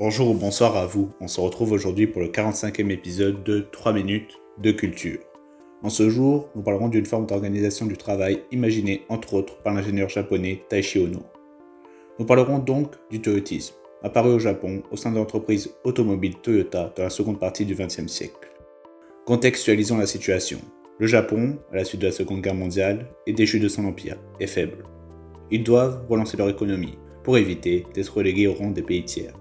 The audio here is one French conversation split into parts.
Bonjour ou bonsoir à vous. On se retrouve aujourd'hui pour le 45e épisode de 3 minutes de culture. En ce jour, nous parlerons d'une forme d'organisation du travail imaginée entre autres par l'ingénieur japonais Taishi Ono. Nous parlerons donc du toyotisme, apparu au Japon au sein de l'entreprise automobile Toyota dans la seconde partie du XXe siècle. Contextualisons la situation. Le Japon, à la suite de la Seconde Guerre mondiale, est déchu de son empire et faible. Ils doivent relancer leur économie pour éviter d'être relégués au rang des pays tiers.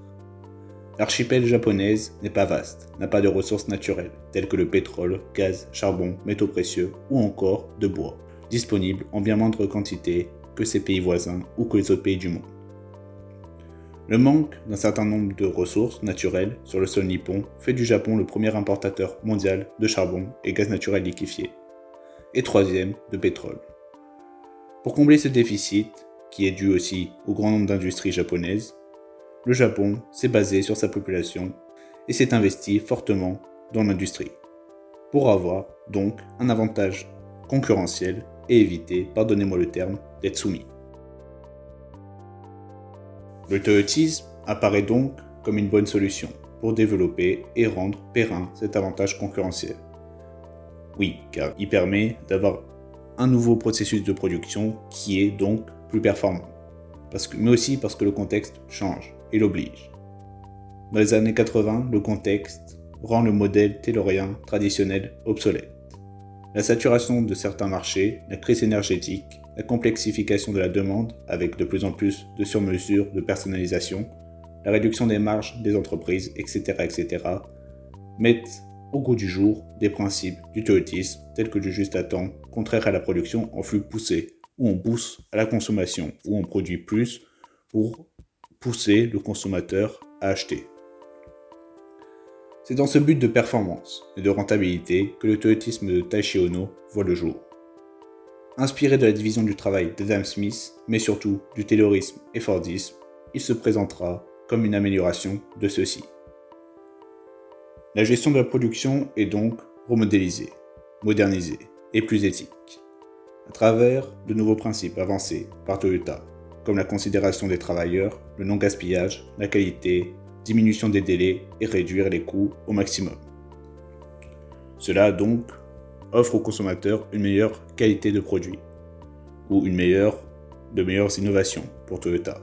L'archipel japonaise n'est pas vaste, n'a pas de ressources naturelles, telles que le pétrole, gaz, charbon, métaux précieux ou encore de bois, disponibles en bien moindre quantité que ses pays voisins ou que les autres pays du monde. Le manque d'un certain nombre de ressources naturelles sur le sol nippon fait du Japon le premier importateur mondial de charbon et gaz naturel liquéfié, et troisième de pétrole. Pour combler ce déficit, qui est dû aussi au grand nombre d'industries japonaises, le Japon s'est basé sur sa population et s'est investi fortement dans l'industrie, pour avoir donc un avantage concurrentiel et éviter, pardonnez-moi le terme, d'être soumis. Le toyotisme apparaît donc comme une bonne solution pour développer et rendre périn cet avantage concurrentiel. Oui, car il permet d'avoir un nouveau processus de production qui est donc plus performant. Mais aussi parce que le contexte change l'oblige. Dans les années 80, le contexte rend le modèle taylorien traditionnel obsolète. La saturation de certains marchés, la crise énergétique, la complexification de la demande avec de plus en plus de surmesures de personnalisation, la réduction des marges des entreprises, etc., etc., mettent au goût du jour des principes du toyotisme tels que du juste à temps, contraire à la production en flux poussé, où on pousse à la consommation, où on produit plus pour pousser le consommateur à acheter. C'est dans ce but de performance et de rentabilité que le toyotisme de Taishi Ono voit le jour. Inspiré de la division du travail d'Adam Smith, mais surtout du taylorisme et Fordisme, il se présentera comme une amélioration de ceux-ci. La gestion de la production est donc remodélisée, modernisée et plus éthique, à travers de nouveaux principes avancés par Toyota comme la considération des travailleurs, le non-gaspillage, la qualité, diminution des délais et réduire les coûts au maximum. Cela donc offre aux consommateurs une meilleure qualité de produit ou une meilleure, de meilleures innovations pour Toyota.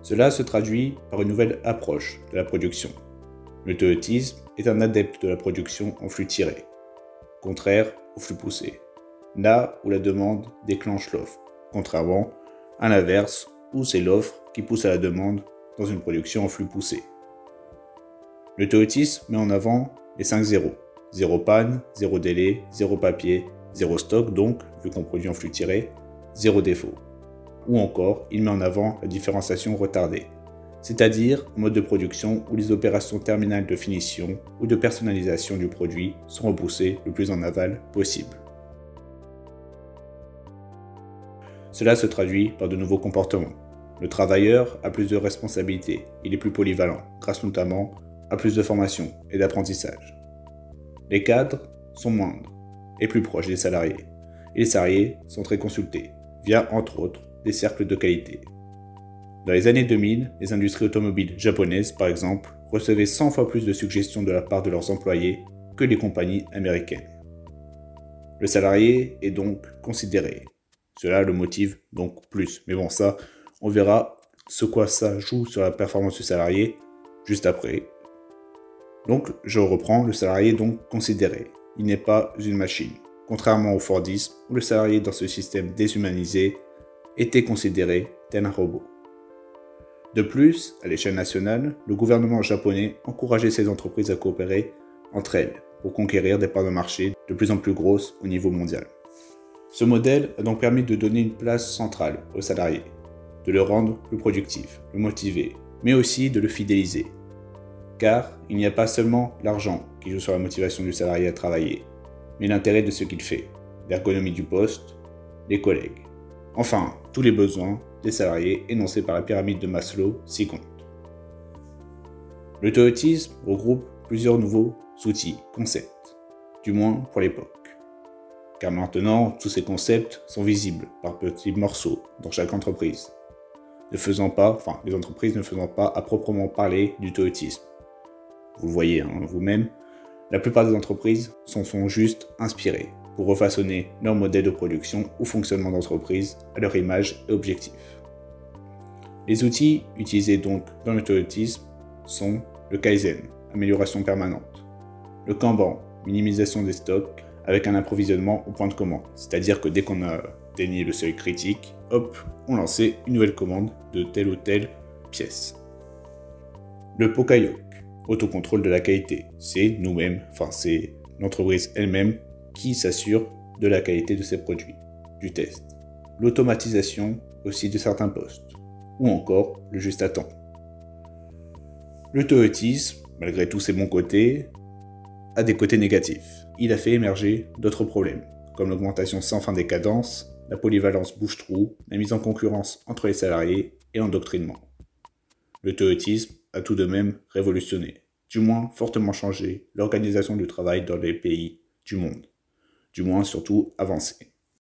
Cela se traduit par une nouvelle approche de la production. Le toyotisme est un adepte de la production en flux tiré, contraire au flux poussé, là où la demande déclenche l'offre, contrairement à l'inverse, où c'est l'offre qui pousse à la demande dans une production en flux poussé. Le Toyotis met en avant les 5 zéros. Zéro panne, zéro délai, zéro papier, zéro stock donc, vu qu'on produit en flux tiré, zéro défaut. Ou encore, il met en avant la différenciation retardée, c'est-à-dire un mode de production où les opérations terminales de finition ou de personnalisation du produit sont repoussées le plus en aval possible. Cela se traduit par de nouveaux comportements. Le travailleur a plus de responsabilités, il est plus polyvalent, grâce notamment à plus de formation et d'apprentissage. Les cadres sont moindres et plus proches des salariés. Et les salariés sont très consultés, via entre autres des cercles de qualité. Dans les années 2000, les industries automobiles japonaises, par exemple, recevaient 100 fois plus de suggestions de la part de leurs employés que les compagnies américaines. Le salarié est donc considéré cela le motive donc plus. Mais bon, ça, on verra ce quoi ça joue sur la performance du salarié juste après. Donc, je reprends, le salarié donc considéré. Il n'est pas une machine. Contrairement au Fordisme, où le salarié dans ce système déshumanisé était considéré tel un robot. De plus, à l'échelle nationale, le gouvernement japonais encourageait ces entreprises à coopérer entre elles pour conquérir des parts de marché de plus en plus grosses au niveau mondial. Ce modèle a donc permis de donner une place centrale au salarié, de le rendre plus productif, le motiver, mais aussi de le fidéliser. Car il n'y a pas seulement l'argent qui joue sur la motivation du salarié à travailler, mais l'intérêt de ce qu'il fait, l'ergonomie du poste, les collègues. Enfin, tous les besoins des salariés énoncés par la pyramide de Maslow s'y comptent. Le regroupe plusieurs nouveaux outils, concepts, du moins pour l'époque car maintenant tous ces concepts sont visibles par petits morceaux dans chaque entreprise. ne faisant pas, enfin les entreprises ne faisant pas à proprement parler du toyotisme. Vous le voyez hein, vous-même, la plupart des entreprises s'en sont juste inspirées pour refaçonner leur modèle de production ou fonctionnement d'entreprise à leur image et objectifs. Les outils utilisés donc dans le toyotisme sont le Kaizen, amélioration permanente, le Kanban, minimisation des stocks avec un approvisionnement au point de commande, c'est-à-dire que dès qu'on a atteigné le seuil critique, hop, on lançait une nouvelle commande de telle ou telle pièce. Le Pokayok, autocontrôle de la qualité, c'est nous-mêmes, enfin c'est l'entreprise elle-même qui s'assure de la qualité de ses produits, du test. L'automatisation aussi de certains postes, ou encore le juste à temps. Le malgré tous ses bons côtés, a des côtés négatifs. Il a fait émerger d'autres problèmes, comme l'augmentation sans fin des cadences, la polyvalence bouche-trou, la mise en concurrence entre les salariés et l'endoctrinement. Le toyotisme a tout de même révolutionné, du moins fortement changé, l'organisation du travail dans les pays du monde, du moins surtout avancé.